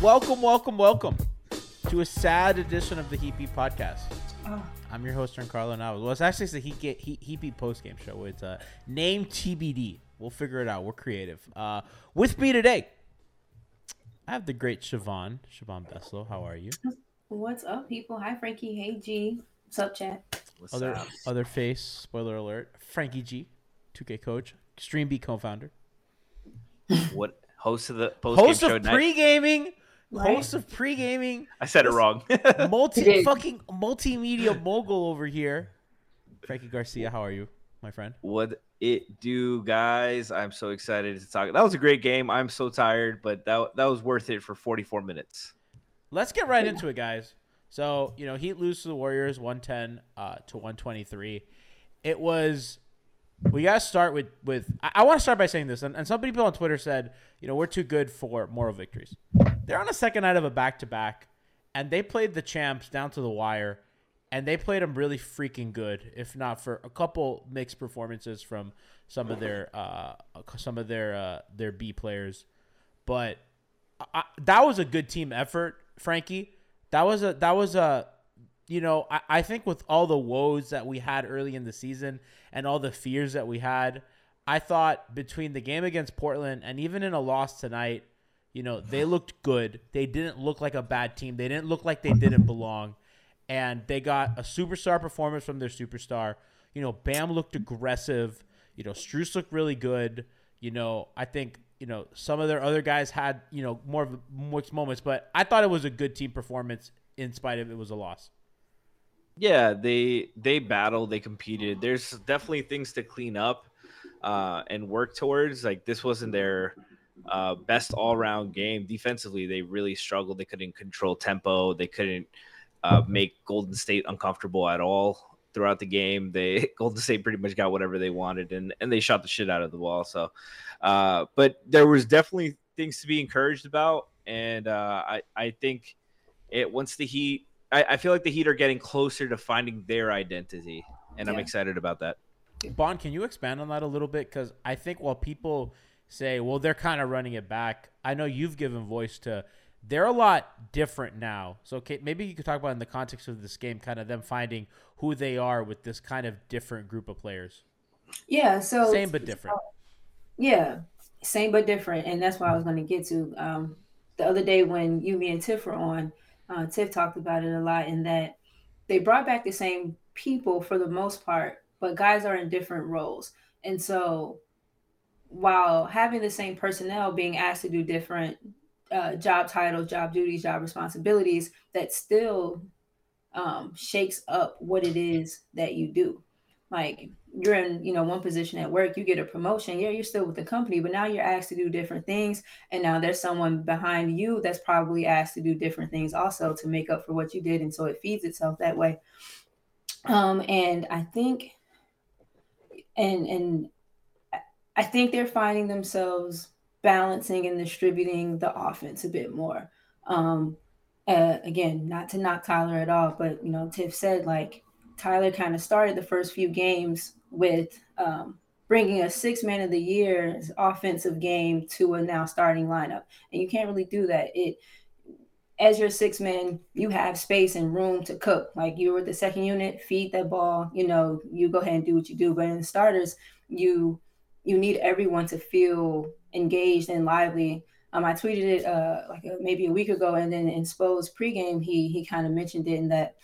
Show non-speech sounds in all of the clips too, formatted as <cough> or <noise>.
Welcome, welcome, welcome to a sad edition of the Heat Beat podcast. I'm your host, Carlo Navas. Well, it's actually the Heat, Ga- Heat, Heat post game show. It's uh, name TBD. We'll figure it out. We're creative. Uh, with me today, I have the great Siobhan, Siobhan Beslow. How are you? What's up, people? Hi, Franky. Hey, G. What's up, chat? other other face, spoiler alert, Franky G, 2K coach, Stream B co-founder, What host of the post game host show? of night? pre-gaming, Right. host of pre-gaming, I said it wrong. multi <laughs> fucking multimedia mogul over here. Franky Garcia, how are you, my friend? what it do, guys? I'm so excited to talk. That was a great game. I'm so tired, but that that was worth it for 44 minutes. Let's get right into it, guys. So, you know, Heat lose to the Warriors 110 uh, to 123. It was we gotta start with with I, I want to start by saying this, and, and some people on Twitter said, you know, we're too good for moral victories. They're on a second night of a back to back, and they played the champs down to the wire, and they played them really freaking good. If not for a couple mixed performances from some of their uh some of their uh their B players, but I, that was a good team effort, Franky. That was a that was a you know, I, I think with all the woes that we had early in the season and all the fears that we had, I thought between the game against Portland and even in a loss tonight, you know, they looked good. They didn't look like a bad team. They didn't look like they didn't belong. And they got a superstar performance from their superstar. You know, Bam looked aggressive. You know, Strus looked really good. You know, I think, you know, some of their other guys had, you know, more of mixed moments, but I thought it was a good team performance in spite of it was a loss. Yeah, they they battled, they competed. There's definitely things to clean up uh, and work towards. Like this wasn't their uh, best all round game. Defensively, they really struggled. They couldn't control tempo. They couldn't uh, make Golden State uncomfortable at all throughout the game. They <laughs> Golden State pretty much got whatever they wanted, and and they shot the shit out of the ball. So, uh, but there was definitely things to be encouraged about, and uh, I I think it once the Heat. I, I feel like the Heat are getting closer to finding their identity, and I'm excited about that. Bond, can you expand on that a little bit? Because I think while people say, well, they're kind of running it back, I know you've given voice to they're a lot different now. So okay, maybe you could talk about in the context of this game, kind of them finding who they are with this kind of different group of players. Yeah. So Same but different. Yeah, same but different, and that's what I was going to get to. Um, the other day when you, me, and Tiff were on, uh, Tiff talked about it a lot, in that they brought back the same people for the most part, but guys are in different roles, and so while having the same personnel being asked to do different uh, job titles, job duties, job responsibilities, that still um, shakes up what it is that you do. Like you're in, you know, one position at work, you get a promotion. Yeah, you're still with the company, but now you're asked to do different things. And now there's someone behind you that's probably asked to do different things also to make up for what you did. And so it feeds itself that way. Um, and I think, and and I think they're finding themselves balancing and distributing the offense a bit more. Um, uh, again, not to knock Tyler at all, but you know, Tiff said like Tyler kind of started the first few games with um, bringing a six man of the year offensive game to a now starting lineup, and you can't really do that. It as your six man, you have space and room to cook. Like you were the second unit, feed that ball. You know, you go ahead and do what you do. But in starters, you you need everyone to feel engaged and lively. Um, I tweeted it uh, like a, maybe a week ago, and then in Spo's pregame, he he kind of mentioned it in that,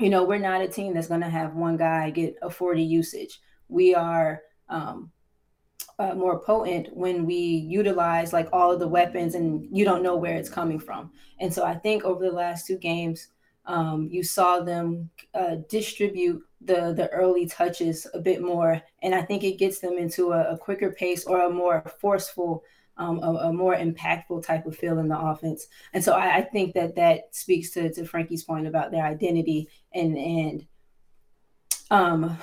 you know, we're not a team that's going to have one guy get a 40 usage. We are um, uh, more potent when we utilize like all of the weapons, and you don't know where it's coming from. And so I think over the last two games, um, you saw them uh, distribute the the early touches a bit more, and I think it gets them into a, a quicker pace or a more forceful, um, a, a, more impactful type of feel in the offense. And so I, I think that that speaks to, to Franky's point about their identity and and um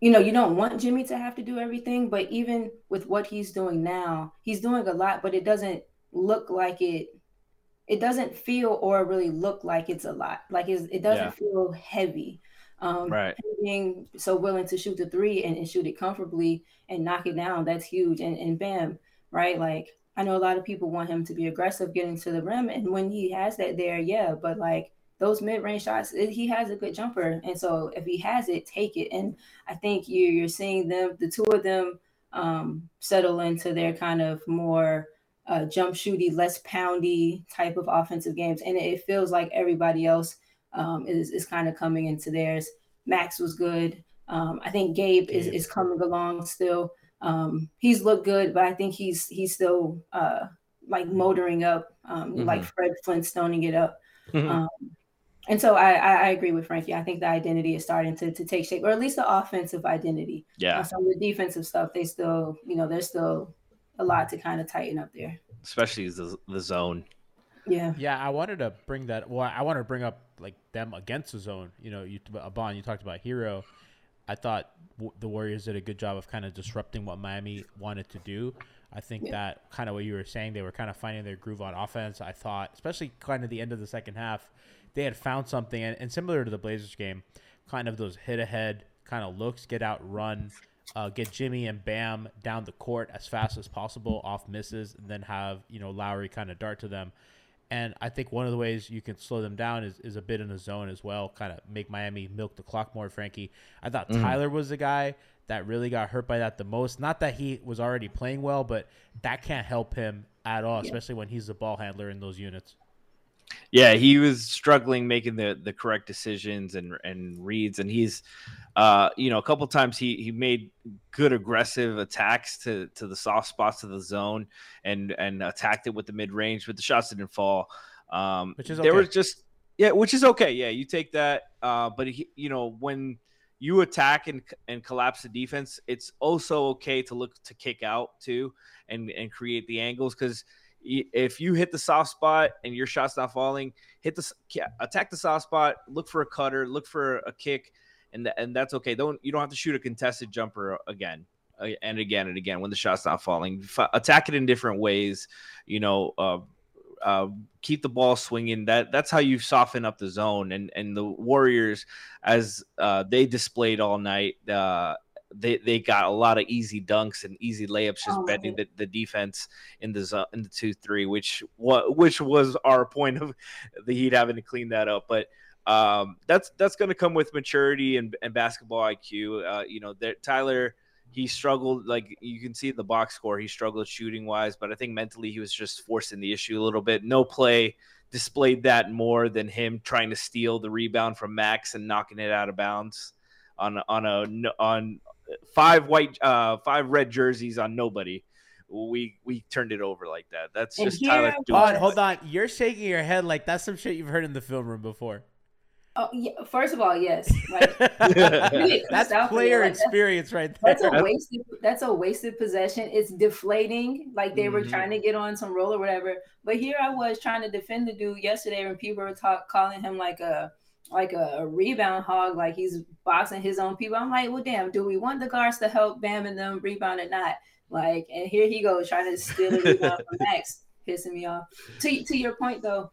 you know, you don't want Jimmy to have to do everything, but even with what he's doing now, he's doing a lot, but it doesn't look like it it doesn't feel or really look like it's a lot. Like it doesn't yeah. feel heavy. Um, right. Being so willing to shoot the three and, and, shoot it comfortably and knock it down, that's huge. And, and bam, right? Like I know a lot of people want him to be aggressive getting to the rim. And when he has that there, yeah, but like those mid-range shots, it, he has a good jumper. And so if he has it, take it. And I think you, you're seeing them, the two of them um, settle into their kind of more – uh, jump shooty, less poundy type of offensive games, and it feels like everybody else um, is is kind of coming into theirs. Max was good. Um, I think Gabe, Gabe, is is coming along still. Um, he's looked good, but I think he's he's still uh, like motoring up, um, mm-hmm. like Fred Flintstoning it up. Mm-hmm. Um, and so I, I, I agree with Franky. I think the identity is starting to, to take shape, or at least the offensive identity. Yeah. Uh, some of the defensive stuff, they still, you know, they're still a lot to kind of tighten up there. Especially the, the zone. Yeah. Yeah, I wanted to bring that. Well, I wanted to bring up like them against the zone. You know, you Abon, you talked about Herro. I thought w- the Warriors did a good job of kind of disrupting what Miami wanted to do. I think yeah. that kind of what you were saying, they were kind of finding their groove on offense. I thought, especially kind of the end of the second half, they had found something, and, and similar to the Blazers game, kind of those hit ahead kind of looks, get out, run uh, get Jimmy and Bam down the court as fast as possible off misses, and then have you know Lowry kind of dart to them. And I think one of the ways you can slow them down is, is a bit in the zone as well, kind of make Miami milk the clock more. Franky, I thought mm. Tyler was the guy that really got hurt by that the most. Not that he was already playing well, but that can't help him at all, yeah. especially when he's the ball handler in those units. Yeah, he was struggling making the the correct decisions and and reads, and he's, uh, you know, a couple times he he made good aggressive attacks to to the soft spots of the zone and and attacked it with the mid range, but the shots didn't fall. Um, which is okay. there was just yeah, which is okay. Yeah, you take that. Uh, but he, you know, when you attack and and collapse the defense, it's also okay to look to kick out too and and create the angles because if you hit the soft spot and your shot's not falling, hit the attack the soft spot, look for a cutter, look for a kick, and th- and that's okay. Don't you don't have to shoot a contested jumper again uh, and again and again when the shot's not falling. F- attack it in different ways. You know, uh, uh, keep the ball swinging. That that's how you soften up the zone. And and the Warriors, as uh, they displayed all night, uh, they they got a lot of easy dunks and easy layups, just oh, bending the, the defense in the zone, in the two three, which what which was our point of the Heat having to clean that up. But um, that's that's going to come with maturity and, and basketball IQ. Uh, you know, Tyler he struggled like you can see the box score he struggled shooting wise but i think mentally he was just forcing the issue a little bit no play displayed that more than him trying to steal the rebound from max and knocking it out of bounds on on a on five white, uh, five red jerseys on nobody. We we turned it over like that. That's and just Tyler. Hold on, hold on. You're shaking your head like that's some shit you've heard in the film room before. Oh, yeah. First of all, yes. Like, <laughs> that's player like, experience that's, right there. That's a wasted. That's a wasted possession. It's deflating. Like they mm-hmm. were trying to get on some roll or whatever. But here I was trying to defend the dude yesterday when people were talk, calling him like a like a, a rebound hog, like he's boxing his own people. I'm like, well, damn, do we want the guards to help Bam and them rebound or not? Like, and here he goes trying to steal a <laughs> rebound from Max, pissing me off. To to your point though,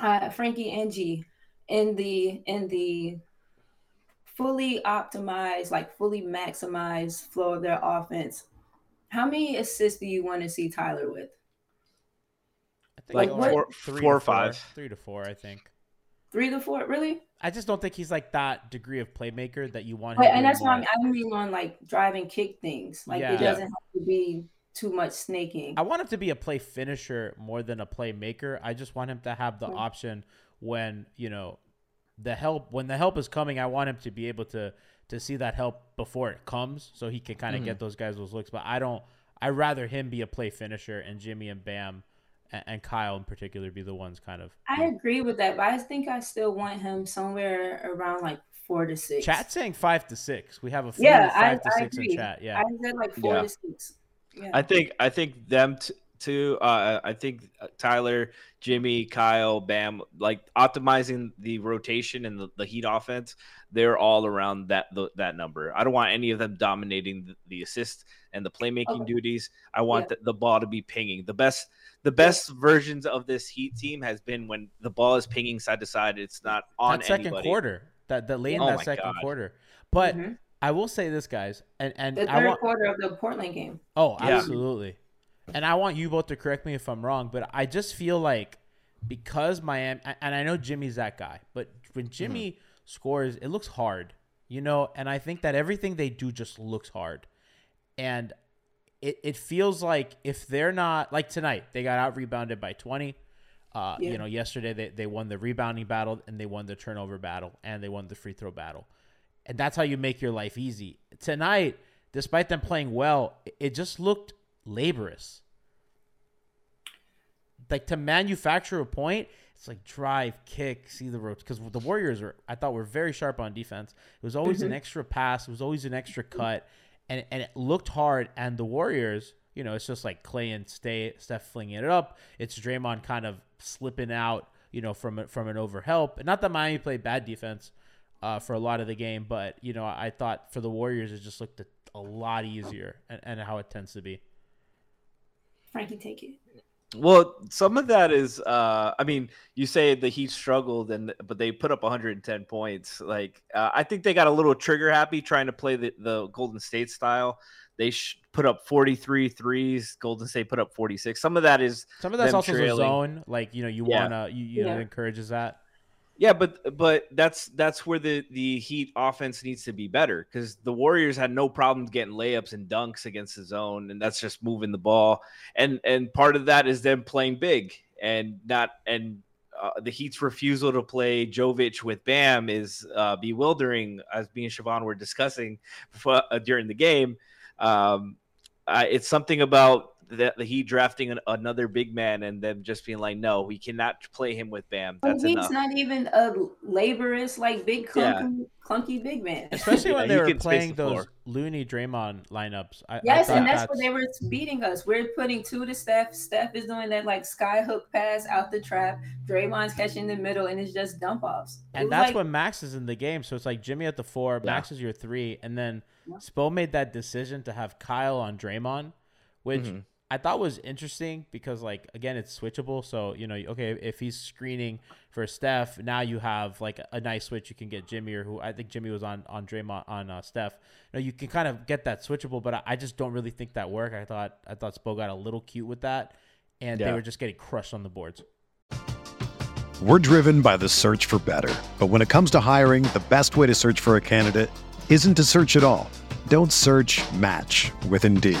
uh, Franky and G in the in the fully optimized, like fully maximized flow of their offense. How many assists do you want to see Tyler with? I think Like he'll what- Four- three four or five. three to four. I think. Three to four, really? I just don't think he's like that degree of playmaker that you want. But, him and that's why. I'm, I mean on like driving kick things. Like Yeah. it doesn't have to be too much snaking. I want him to be a play finisher more than a playmaker. I just want him to have the option when you know the help when the help is coming. I want him to be able to to see that help before it comes, so he can kind of get mm-hmm. those guys those looks. But I don't. I rather him be a play finisher and Jimmy and Bam and, and Kyle in particular be the ones kind of. I agree with that, but I think I still want him somewhere around like four to six. Chat saying five to six. We have a few Yeah, five I, to I six agree. in chat. Yeah. I said like four Yeah. to six. Yeah. I think I think them t- too. Uh, I think Tyler, Jimmy, Kyle, Bam, like optimizing the rotation and the, the Heat offense. They're all around that the, that number. I don't want any of them dominating the, the assist and the playmaking Okay. duties. I want Yeah. the, the ball to be pinging. The best the best versions of this Heat team has been when the ball is pinging side to side. It's not on that second anybody. quarter. That that late in Oh that second God. quarter. But Mhm. I will say this, guys, and and the I third want. quarter of the Portland game. Oh, Yeah. absolutely. And I want you both to correct me if I'm wrong, but I just feel like because Miami, and I know Jimmy's that guy, but when Jimmy scores, it looks hard, you know. And I think that everything they do just looks hard, and it it feels like if they're not like tonight, they got out rebounded by 20. Uh, Yeah. You know, yesterday they, they won the rebounding battle and they won the turnover battle and they won the free throw battle. And that's how you make your life easy. Tonight, despite them playing well, it- it just looked laborious. Like to manufacture a point, it's like drive, kick, see the ropes. Because the Warriors are, I thought, were very sharp on defense. It was always an extra pass. It was always an extra cut, and and it looked hard. And the Warriors, you know, it's just like Klay and Stay, Steph flinging it up. It's Draymond kind of slipping out, you know, from from an overhelp. And not that Miami played bad defense uh, for a lot of the game, but you know, I thought for the Warriors it just looked a, a lot easier, and, and how it tends to be. Franky, take it. Well, some of that is, uh, I mean, you say the Heat struggled, and but they put up 110 points. Like, uh, I think they got a little trigger happy trying to play the, the Golden State style. They sh- put up 43 threes. Golden State put up 46. Some of that is, Some of that's also the trailing. zone, like you know, you Yeah. wanna, you, you know, Yeah. it encourages that. Yeah, but but that's that's where the the Heat offense needs to be better because the Warriors had no problems getting layups and dunks against the zone, and that's just moving the ball. And and part of that is them playing big and not and uh, the Heat's refusal to play Jovic with Bam is uh, bewildering, as me and Siobhan were discussing <laughs> before, uh, during the game. Um, it's something about the, the Heat drafting an, another big man and them just being like, no, we cannot play him with Bam. But That's he's enough. not even a laborious, like big Yeah. clunky, clunky big man. <laughs> Especially when he they were playing the those floor. Looney Draymond lineups. I, I Yes, thought and that's what they were beating us. We're putting two to Steph. Steph is doing that like sky hook pass out the trap. Draymond's catching the middle, and it's just dump offs. It And that's like, when Max is in the game. So it's like Jimmy at the four, Yeah. Max is your three, and then Yeah. Spo made that decision to have Kyle on Draymond, which Mhm. I thought was interesting because like again it's switchable. So you know, okay, if he's screening for Steph, now you have like a nice switch. You can get Jimmy or who I think Jimmy was on on Draymond on uh, Steph. You know, you can kind of get that switchable, but I, I just don't really think that worked. I thought I thought Spo got a little cute with that, and they were just getting crushed on the boards. We're driven by the search for better. But when it comes to hiring, the best way to search for a candidate isn't to search at all. Don't search match with Indeed.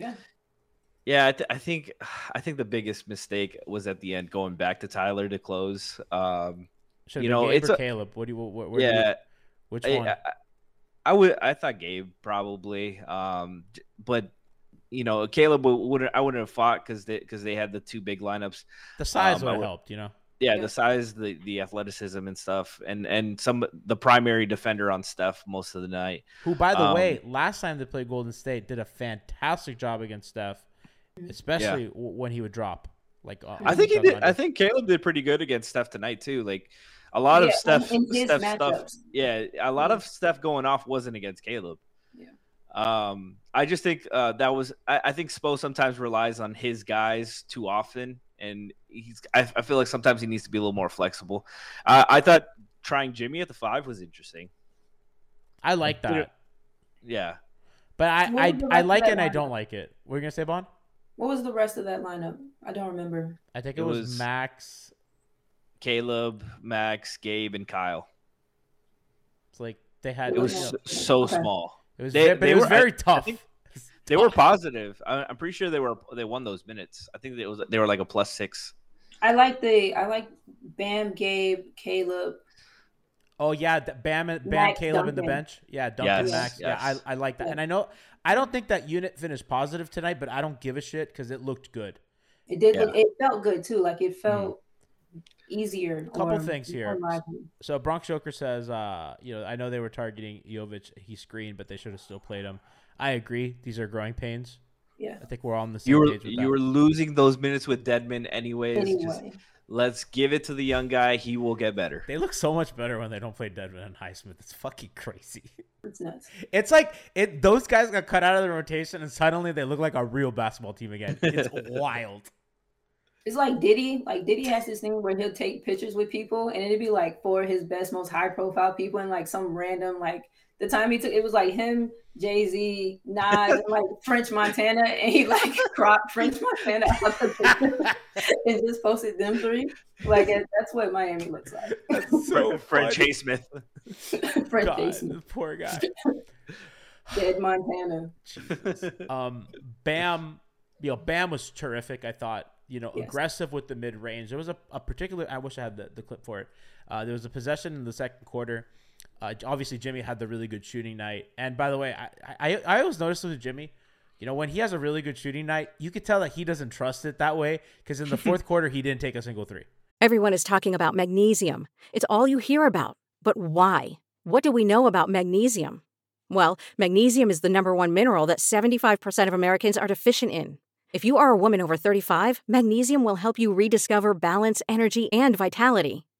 Yeah. Yeah, I, th- I think <sighs> I think the biggest mistake was at the end going back to Tyler to close. Um, Should You you know, know, Gabe it's or a- Caleb? What do you? What, where do you- yeah, which I, one? I, I would I thought Gabe probably, um, but you know Caleb would- wouldn't I wouldn't have fought because they because they had the two big lineups. the size um, would have helped, you know. Yeah, Yeah. the size, the the athleticism and stuff, and and some the primary defender on Steph most of the night. Who, by the Um, way, last time they played Golden State, did a fantastic job against Steph, especially w- when he would drop. Like uh, I think he did. under. I think Caleb did pretty good against Steph tonight too. Like a lot of Yeah, Steph, in his Steph stuff. Yeah, a lot of Steph going off wasn't against Caleb. Yeah. Um, I just think uh, that was. I, I think Spo sometimes relies on his guys too often, and he's. I, I feel like sometimes he needs to be a little more flexible. Uh, I thought trying Jimmy at the five was interesting. I like that, Yeah, but I I, I like it that and I don't like it. What are you gonna say, Bond? What was the rest of that lineup? I don't remember. I think it, It was, was- Max. Caleb, Max, Gabe, and Kyle. It's like they had. It was you know, so, so Okay. small. it was, they- ve- but they it was were- I- very I tough. think They were positive. I, I'm pretty sure they were. They won those minutes. I think it was. They were like a plus six. I like the I like Bam, Gabe, Caleb. Oh yeah, th- Bam, Bam, Max Caleb in the bench. Yeah, Duncan, Yes, Max. Yeah. I, I like that, Yeah. and I know I don't think that unit finished positive tonight, but I don't give a shit because it looked good. It did. Yeah. Look, it felt good too. Like it felt easier. A couple or things here. lively. So Bronx Joker says, uh, you know, I know they were targeting Jovic. He screened, but they should have still played him. I agree. These are growing pains. Yeah. I think we're all on the same You were page with you were losing those minutes with Dedmon anyways. Anyway, Just let's give it to the young guy. He will get better. They look so much better when they don't play Dedmon and Highsmith. It's fucking crazy. it's nuts. <laughs> It's like it. Those guys got cut out of the rotation, and suddenly they look like a real basketball team again. It's <laughs> wild. It's like Diddy. Like Diddy has this thing where he'll take pictures with people, and it'd be like for his best, most high profile people, and like some random like the time he took it was like him, Jay Z, Nas, like <laughs> French Montana, and he like <laughs> cropped French Montana out the and just posted them three. Like that's what Miami looks like. so French funny. Chase Smith. <laughs> French God, Jason, the poor guy. dead Montana. um, Bam, you know, Bam was terrific. I thought, you know, Yes. aggressive with the mid range. There was a, a particular. I wish I had the, the clip for it. Uh, there was a possession in the second quarter. Uh, obviously, Jimmy had the really good shooting night. And by the way, I, I I always noticed with Jimmy, you know, when he has a really good shooting night, you could tell that he doesn't trust it that way. Because in the <laughs> fourth quarter, he didn't take a single three. Everyone is talking about magnesium. It's all you hear about. But why? What do we know about magnesium? Well, magnesium is the number one mineral that 75% of Americans are deficient in. If you are a woman over 35, magnesium will help you rediscover balance, energy, and vitality.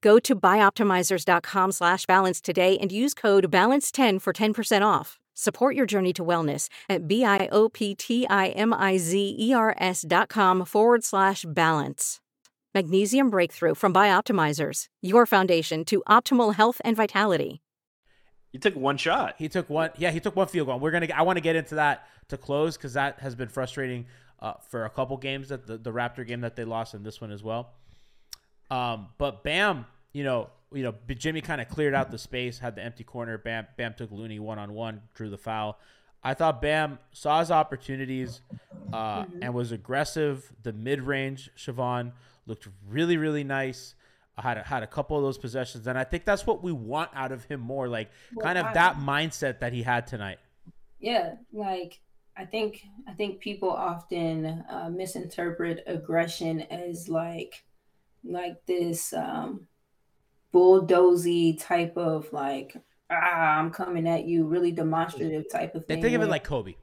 Go to bioptimizers.com slash balance today and use code BALANCE10 for 10% off. Support your journey to wellness at B-I-O-P-T-I-M-I-Z-E-R-S dot com forward slash balance. Magnesium Breakthrough from Bioptimizers, your foundation to optimal health and vitality. You took one shot. He took one. Yeah, he took one field goal. We're gonna. I want to get into that to close because that has been frustrating uh, for a couple games that the, the Raptor game that they lost and this one as well. Um, but Bam, you know, you know, Jimmy kind of cleared out the space, had the empty corner. Bam, Bam took Looney one on one, drew the foul. I thought Bam saw his opportunities uh, and was aggressive. The mid range, Siobhan looked really, really nice. I had a, had a couple of those possessions, and I think that's what we want out of him more, like kind of that mindset that he had tonight. Yeah, like I think I think people often uh, misinterpret aggression as like like this um bulldozy type of like ah I'm coming at you, really demonstrative type of They thing. think of it like Kobe.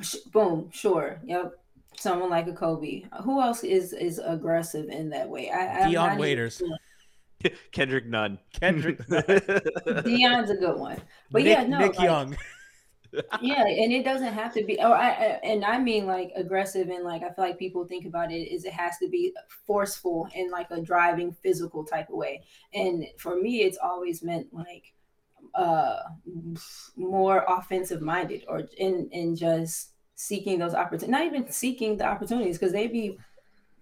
Sh- boom, sure, yep. Someone like a Kobe. Who else is is aggressive in that way? I, I'm Dion not even Waiters. sure. <laughs> Kendrick Nunn. Kendrick, <laughs> Dion's a good one, but Nick, yeah, no, Nick like, Young. <laughs> yeah and it doesn't have to be oh I, I and i mean like aggressive and like i feel like people think about it is it has to be forceful in like a driving physical type of way. And for me it's always meant like uh more offensive minded or in in just seeking those opportunities not even seeking the opportunities because they be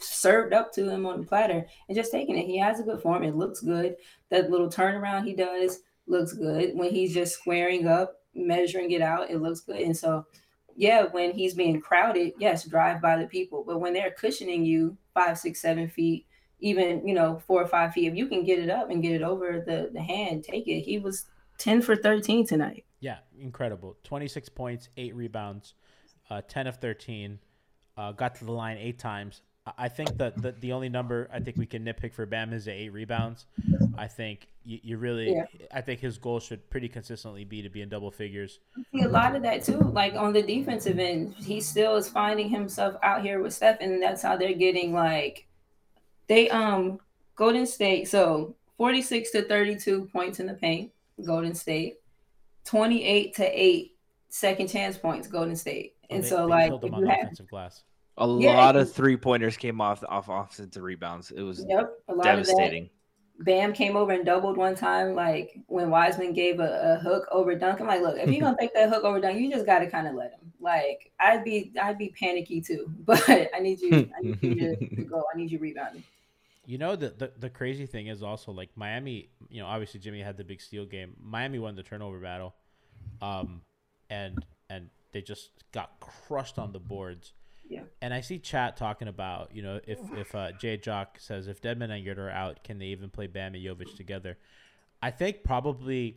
served up to him on the platter and just taking it. He has a good form. It looks good. That little turnaround he does looks good when he's just squaring up measuring it out it looks good and so yeah when he's being crowded yes drive by the people but when they're cushioning you five six seven feet even you know four or five feet if you can get it up and get it over the the hand take it he was 10 for 13 tonight Yeah, incredible. 26 points, eight rebounds, uh, 10 of 13. Uh, got to the line eight times. I think that the, the only number I think we can nitpick for Bam is the eight rebounds. I think you, you really, Yeah. I think his goal should pretty consistently be to be in double figures. see a lot of that too. Like on the defensive end, he still is finding himself out here with Steph, and that's how they're getting like they um Golden State. So forty six to thirty two points in the paint, Golden State. Twenty eight to eight second chance points, Golden State. And Oh, They- so they like killed if on you the have, offensive glass. A Yeah, lot of three pointers came off off offensive rebounds. It was yep, a lot devastating. Of that. Bam came over and doubled one time, like when Wiseman gave a, a hook over dunk. I'm like, look, if you're gonna <laughs> take that hook over dunk, you just gotta kind of let him. Like, I'd be, I'd be panicky too. <laughs> But I need you, I need you to, to go. I need you rebounding. You know the, the the crazy thing is also like Miami. You know, obviously Jimmy had the big steal game. Miami won the turnover battle, um, and and they just got crushed on the boards. Yeah. And I see chat talking about you know if if uh, Jay Jock says if Dedmon and Yoder are out, can they even play Bam and Jovic together? I think probably.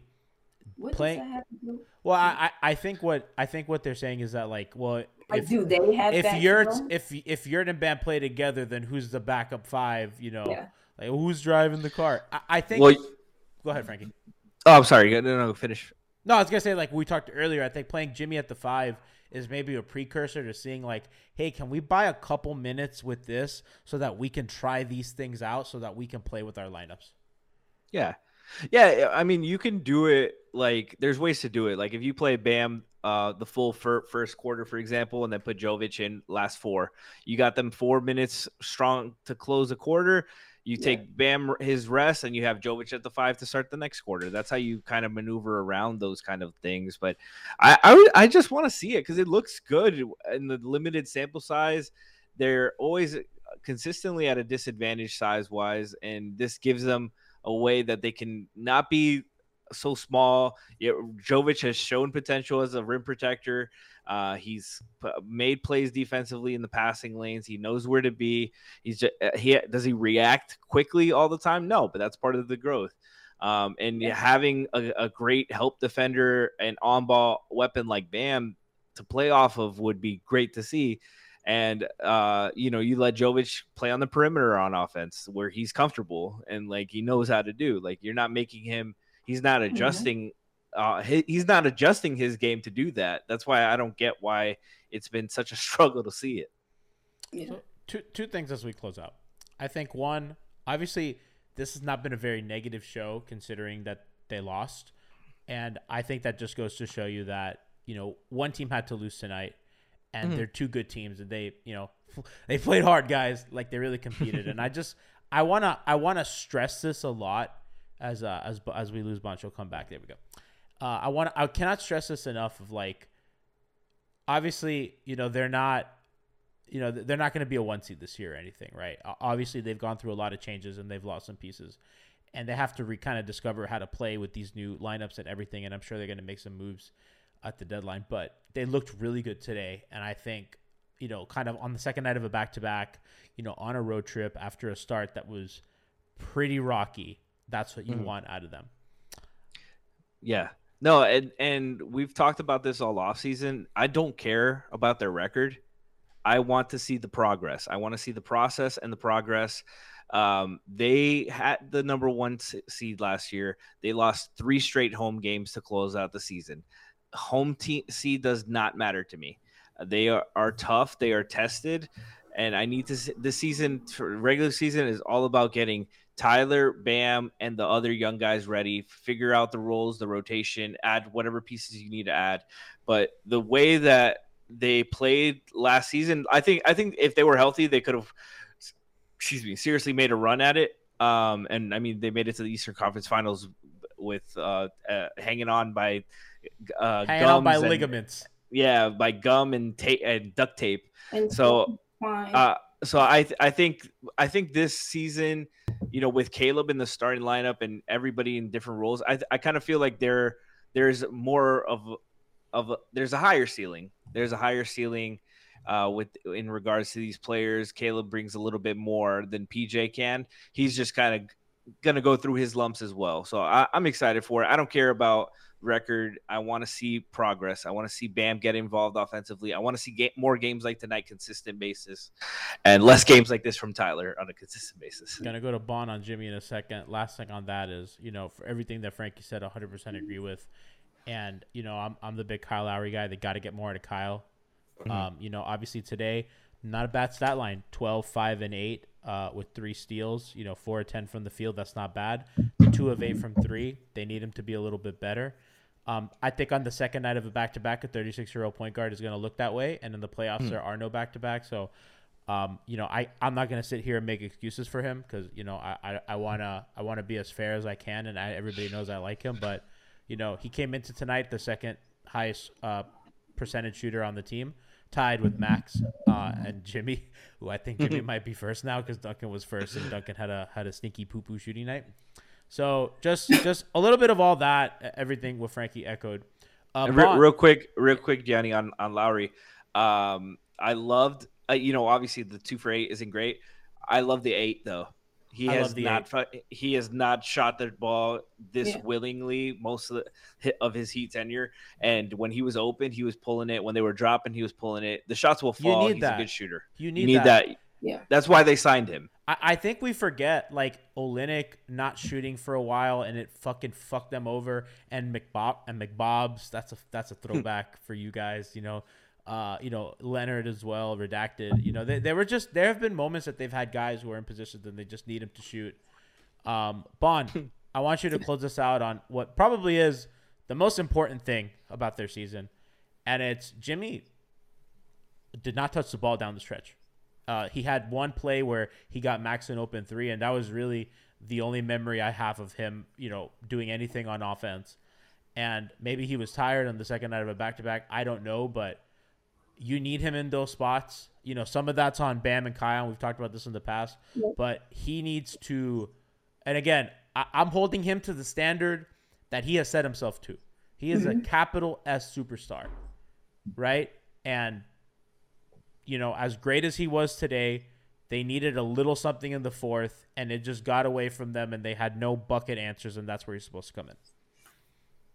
What Play- does that have to do? Well, I, I I think what I think what they're saying is that like well if do they have if? Yurt if if Yurt and Bam play together, then who's the backup five? You know, Yeah. like who's driving the car? I, I think. Well, go ahead, Franky. oh, I'm sorry. No, no, finish. No, I was gonna say like we talked earlier. I think playing Jimmy at the five is maybe a precursor to seeing like, hey, can we buy a couple minutes with this so that we can try these things out so that we can play with our lineups. Yeah. Yeah, I mean, you can do it like there's ways to do it. Like if you play Bam uh the full fir- first quarter for example and then put Jovic in last 4. You got them 4 minutes strong to close a quarter. You Yeah. take Bam his rest and you have Jovic at the 5 to start the next quarter. That's how you kind of maneuver around those kind of things, but I I, I just want to see it cuz it looks good in the limited sample size. They're always uh, consistently at a disadvantage size wise and this gives them a way that they can not be so small. Yeah, Jovic has shown potential as a rim protector. Uh, he's p- made plays defensively in the passing lanes. He knows where to be. He's just, he does he react quickly all the time? No, but that's part of the growth. Um, and having a, a great help defender and on ball weapon like Bam to play off of would be great to see. And uh, you know, you let Jovic play on the perimeter on offense where he's comfortable and like he knows how to do. Like you're not making him he's not adjusting uh he, he's not adjusting his game to do that. That's why I don't get why it's been such a <laughs> struggle to see it. Yeah. So two two things as we close out. I think one, obviously, this has not been a very negative show considering that they lost, and I think that just goes to show you that you know one team had to lose tonight, and they're two good teams, and they you know <laughs> they played hard, guys. Like they really competed, and I just I wanna I wanna stress this a lot as uh, as as we lose Boncho come back. There we go. Uh, I want I cannot stress this enough of like obviously, you know, they're not you know, they're not going to be a one seed this year or anything, right? Obviously, they've gone through a lot of changes and they've lost some pieces, and they have to re- kind of discover how to play with these new lineups and everything. And I'm sure they're going to make some moves at the deadline, but they looked really good today, and I think you know, kind of on the second night of a back to back, you know, on a road trip after a start that was pretty rocky. That's what you Mhm. want out of them. Yeah. No, and and we've talked about this all off season. I don't care about their record. I want to see the progress. I want to see the process and the progress. Um, they had the number one seed last year. They lost three straight home games to close out the season. Home team seed does not matter to me. They are, are tough. They are tested, and I need to. s- The season, regular season, is all about getting Tyler, Bam, and the other young guys ready. Figure out the roles, the rotation, add whatever pieces you need to add. But the way that they played last season, I think I think if they were healthy, they could have excuse me, seriously made a run at it. Um, and I mean they made it to the Eastern Conference Finals with uh, uh hanging on by uh Hanging on by and- ligaments. Yeah, by gum and tape and duct tape. And So uh, so I th- I think I think this season, you know, with Caleb in the starting lineup and everybody in different roles, I I kind of feel like there there's more of of there's a higher ceiling. There's a higher ceiling uh, with in regards to these players. Caleb brings a little bit more than PJ can. He's just kind of gonna go through his lumps as well. So I, I'm excited for it. I don't care about record. I want to see progress. I want to see Bam get involved offensively. I want to see ga- more games like tonight, consistent basis, and less games like this from Tyler on a consistent basis. Gonna go to Bond on Jimmy in a second. Last thing on that is, you know, for everything that Franky said, 100% agree with. And you know, I'm I'm the big Kyle Lowry guy. They got to get more out of Kyle. Um, you know, obviously today, not a bad stat line 12, 5, and 8 uh, with three steals, you know, 4 or 10 from the field. That's not bad. Two of 8 from three. They need him to be a little bit better. Um, I think on the second night of a back to back, a 36 year old point guard is going to look that way. And in the playoffs, there are no back to back. So, um, you know, I, I'm not going to sit here and make excuses for him because, you know, I, I, I want to I wanna be as fair as I can. And I, everybody knows I like him. But, you know, he came into tonight the second highest uh, percentage shooter on the team, tied with Max uh, and Jimmy, who I think Jimmy might be first now because Duncan was first and Duncan had a had a sneaky poo poo shooting night. So just just a little bit of all that, everything what Franky echoed. Uh, And re- real quick, real quick, Gianni on on Lowry. Um, I loved, uh, you know, obviously the two for eight isn't great. I love the eight though. He I has not fu- he has not shot the ball this Yeah. willingly most of the of his heat tenure. And when he was open, he was pulling it. When they were dropping, he was pulling it. The shots will You fall. need He's that. a good shooter. you need, You need that. that. yeah. That's why they signed him. I, I think we forget like Olynyk not shooting for a while and it fucking fucked them over and McBob and McBob's that's a that's a <laughs> throwback for you guys you know uh you know Leonard as well redacted you know they, they were just there have been moments that they've had guys who are in positions and they just need him to shoot um Bond <laughs> I want you to close this out on what probably is the most important thing about their season and it's Jimmy did not touch the ball down the stretch. Uh, he had one play where he got Max an open three, and that was really the only memory I have of him, you know, doing anything on offense. And maybe he was tired on the second night of a back to back. I don't know, but you need him in those spots. You know, some of that's on Bam and Kyle. We've talked about this in the past, but he needs to. And again, I, I'm holding him to the standard that he has set himself to. He is a mm-hmm. capital S superstar, right? And you know, as great as he was today, they needed a little something in the fourth, and it just got away from them, and they had no bucket answers, and that's where he's supposed to come in.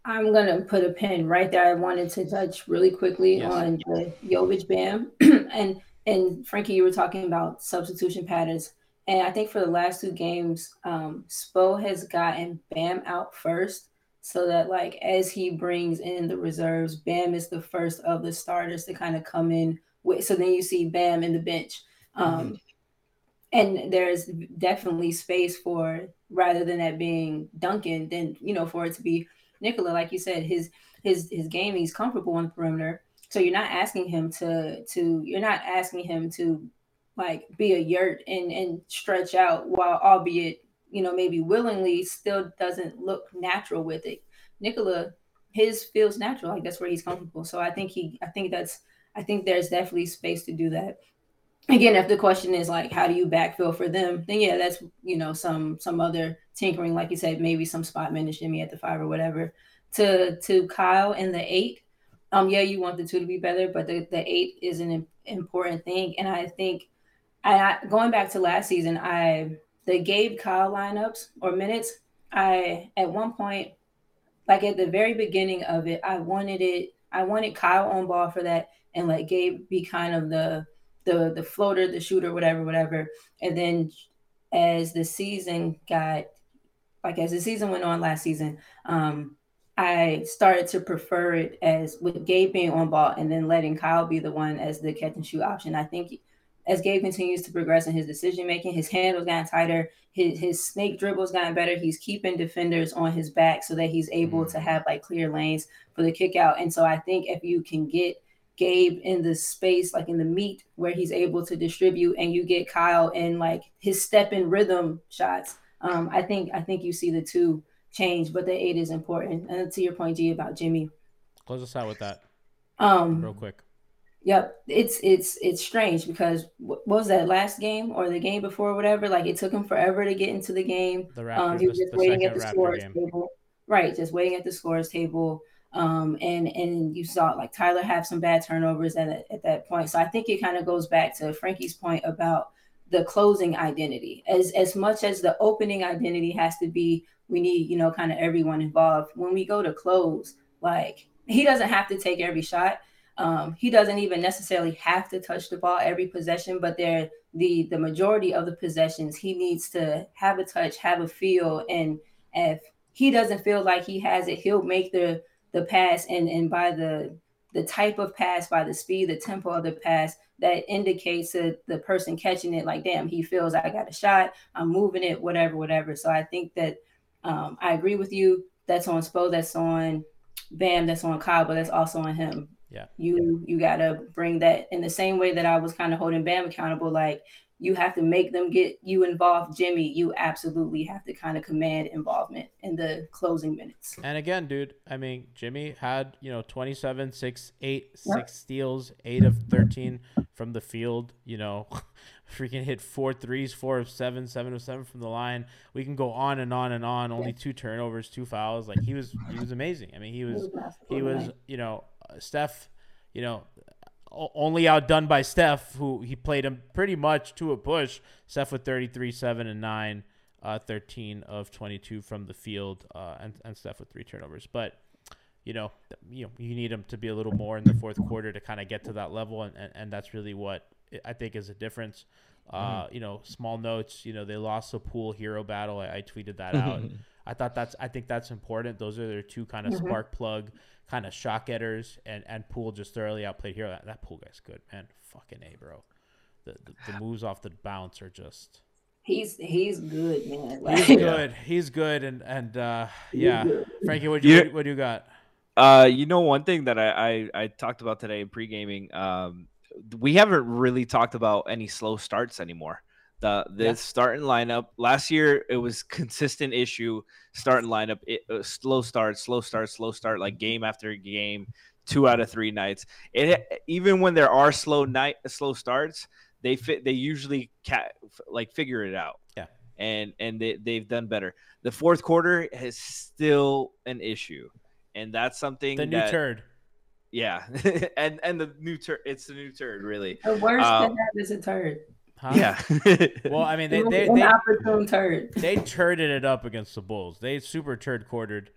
I'm gonna put a pin right there. I wanted to touch really quickly Yes. on the Jovic Bam <clears throat> and and Franky, you were talking about substitution patterns, and I think for the last two games, um, Spo has gotten Bam out first, so that like as he brings in the reserves, Bam is the first of the starters to kind of come in with. So then you see Bam in the bench. Um, and there's definitely space for rather than that being Duncan, then you know for it to be Nikola, like you said, his his his game, he's comfortable on the perimeter. So you're not asking him to to you're not asking him to like be a yurt and and stretch out while albeit you know maybe willingly still doesn't look natural with it. Nikola, his feels natural, like that's where he's comfortable. So I think he I think that's I think there's definitely space to do that. again, if the question is like, how do you backfill for them? Then yeah, that's you know some some other tinkering, like you said, maybe some spot minutes, Jimmy at the five or whatever. To to Kyle in the eight, um, yeah, you want the two to be better, but the the eight is an important thing, and I think, I- going back to last season, I the Gabe Kyle lineups or minutes, I at one point, like at the very beginning of it, I wanted it, I wanted Kyle on ball for that, and let Gabe be kind of the the the floater, the shooter, whatever, whatever. And then as the season got like as the season went on last season, um, I started to prefer it as with Gabe being on ball and then letting Kyle be the one as the catch and shoot option. I think as Gabe continues to progress in his decision making, his handles gotten tighter, his, his snake dribbles gotten better. He's keeping defenders on his back so that he's able to have like clear lanes for the kick out. And so I think if you can get Gabe in the space, like in the meat where he's able to distribute, and you get Kyle in like his step in rhythm shots. Um, I think I think you see the two change, but the eight is important. And to your point, G, about Jimmy. Close us out with that Um, real quick. Yep, it's it's it's strange because what was that last game or the game before, or whatever? Like it took him forever to get into the game. The Raptors, Um, he was the- just the waiting at second the Raptor scores game. table, right? Just waiting at the scores table. Um, and and you saw like Tyler have some bad turnovers at at that point. So I think it kind of goes back to Franky's point about the closing identity. As as much as the opening identity has to be, we need you know kind of everyone involved. When we go to close, like he doesn't have to take every shot. Um, he doesn't even necessarily have to touch the ball every possession, but there the the majority of the possessions he needs to have a touch, have a feel, and if he doesn't feel like he has it, he'll make the the pass and and by the the type of pass, by the speed, the tempo of the pass, that indicates to the person catching it, like, damn, he feels I got a shot, I'm moving it, whatever, whatever. So I think that um, I agree with you. That's on Spo, that's on Bam, that's on Kyle, but that's also on him. Yeah. You you gotta bring that in the same way that I was kind of holding Bam accountable. Like you have to make them get you involved. Jimmy, you absolutely have to kind of command involvement in the closing minutes. And again, dude, I mean, Jimmy had, you know, 27, 6, 8, Yep. 6 steals, 8 of 13 from the field, you know, <laughs> freaking hit four threes, 4 of 7, 7 of 7 from the line. We can go on and on and on. Only two turnovers, two fouls. Like he was he was amazing. I mean, he was he was, you know, uh, Steph, you know, only outdone by Steph, who he played him pretty much to a push. Steph with 33, 7, and 9, uh, 13 of 22 from the field, uh, and, and Steph with three turnovers. But, you know, you know, you need him to be a little more in the fourth quarter to kind of get to that level, and, and, and that's really what I think is a difference. Uh, You know, small notes. You know, they lost the Poole Herro battle. I, I tweeted that out. I thought that's. I think that's important. Those are their two kind of spark plug, kind of shot getters, and and Poole just thoroughly outplayed Herro. That, that Poole guy's good, man. Fucking a, bro. The, the the <sighs> moves off the bounce are just. He's he's good, man. He's good. He's good, and and uh, yeah, Franky, what you what, what do you got? Uh, you know, one thing that I, I, I talked about today in pre gaming, um, we haven't really talked about any slow starts anymore. The the Yeah. starting lineup last year it was consistent issue starting lineup it, uh, slow start slow start slow start like game after game two out of three nights it even when there are slow night slow starts they fit they usually ca- like figure it out Yeah. and and they, they've done better the fourth quarter is still an issue and that's something The new that, turd. Yeah <laughs> and and the new turd it's the new turd really the worst to have is a turd. Huh? yeah <laughs> Well, I mean, they they they, opportune turd. they turded it up against the Bulls. They super turd quartered.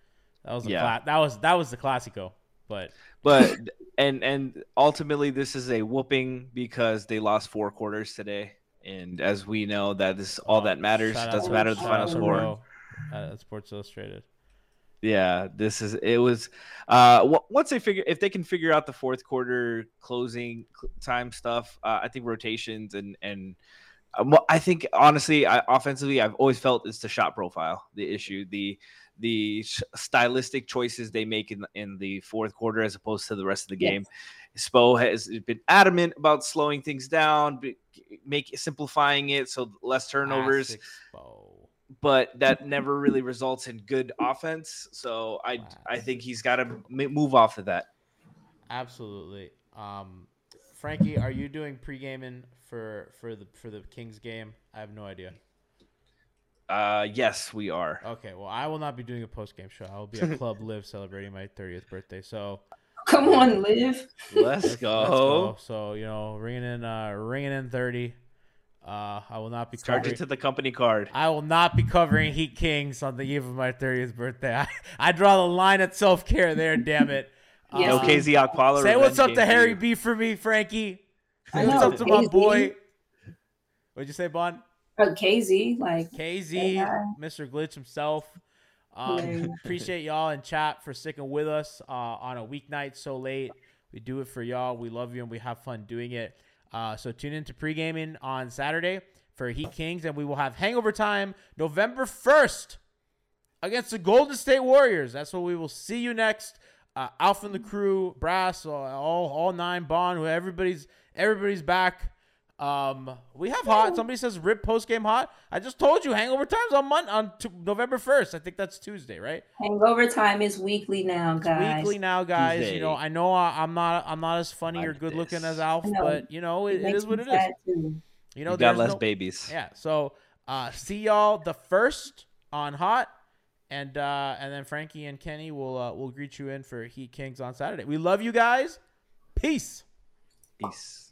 That was a Yeah. cla- that was that was the classico. But but and and ultimately this is a whooping because they lost four quarters today and as we know that is all that matters shout doesn't matter the final score Ro, uh, at Sports Illustrated. Yeah this is it was uh once they figure if they can figure out the fourth quarter closing time stuff uh, i think rotations and and um, I think honestly, I, offensively, I've always felt it's the shot profile the issue, the the stylistic choices they make in in the fourth quarter as opposed to the rest of the Yes. game. Spo has been adamant about slowing things down, make simplifying it so less turnovers, Classic Spo. But that <laughs> never really results in good offense. So I I think he's got to move off of that. Absolutely. Um, Franky, are you doing pre gaming for for the for the Kings game? I have no idea. Uh, yes, we are. Okay, well, I will not be doing a post game show. I will be at <laughs> Club Live celebrating my 30th birthday. So Come on, live. Let's let's go. go. So you know, ringing in, uh, ringing in 30. Uh, I will not be Charge covering. it to the company card. I will not be covering Heat Kings on the eve of my 30th birthday. <laughs> I, I draw the line at self care there. Damn it. <laughs> Yes. No KZ Aquala. Say what's up to game Harry you. B for me, Franky. Say what's up to my boy. What'd you say, Bon? Uh, KZ, like KZ, Yeah. Mr. Glitch himself. Um, Hilarious. appreciate y'all in chat for sticking with us uh, on a weeknight so late. We do it for y'all. We love you and we have fun doing it. Uh, so tune into pre-gaming on Saturday for Heat Kings, and we will have Hangover Time November first against the Golden State Warriors. That's where we will see you next. Uh, Alpha and the crew, Brass, all all, nine Bond, everybody's everybody's back. Um, we have hot. Somebody says rip post game hot. I just told you Hangover Time's on Mon- on t- November first. I think that's Tuesday, right? hangover time is weekly now, guys. Weekly now, guys. You know, I know I, I'm not I'm not as funny or Like good looking as Alf, but you know it, it makes is what it is. too. You know, You got less no- babies. Yeah. So uh, see y'all the first on hot, and uh, and then Franky and Kenny will uh, will greet you in for Heat Kings on Saturday. We love you guys. Peace. Peace.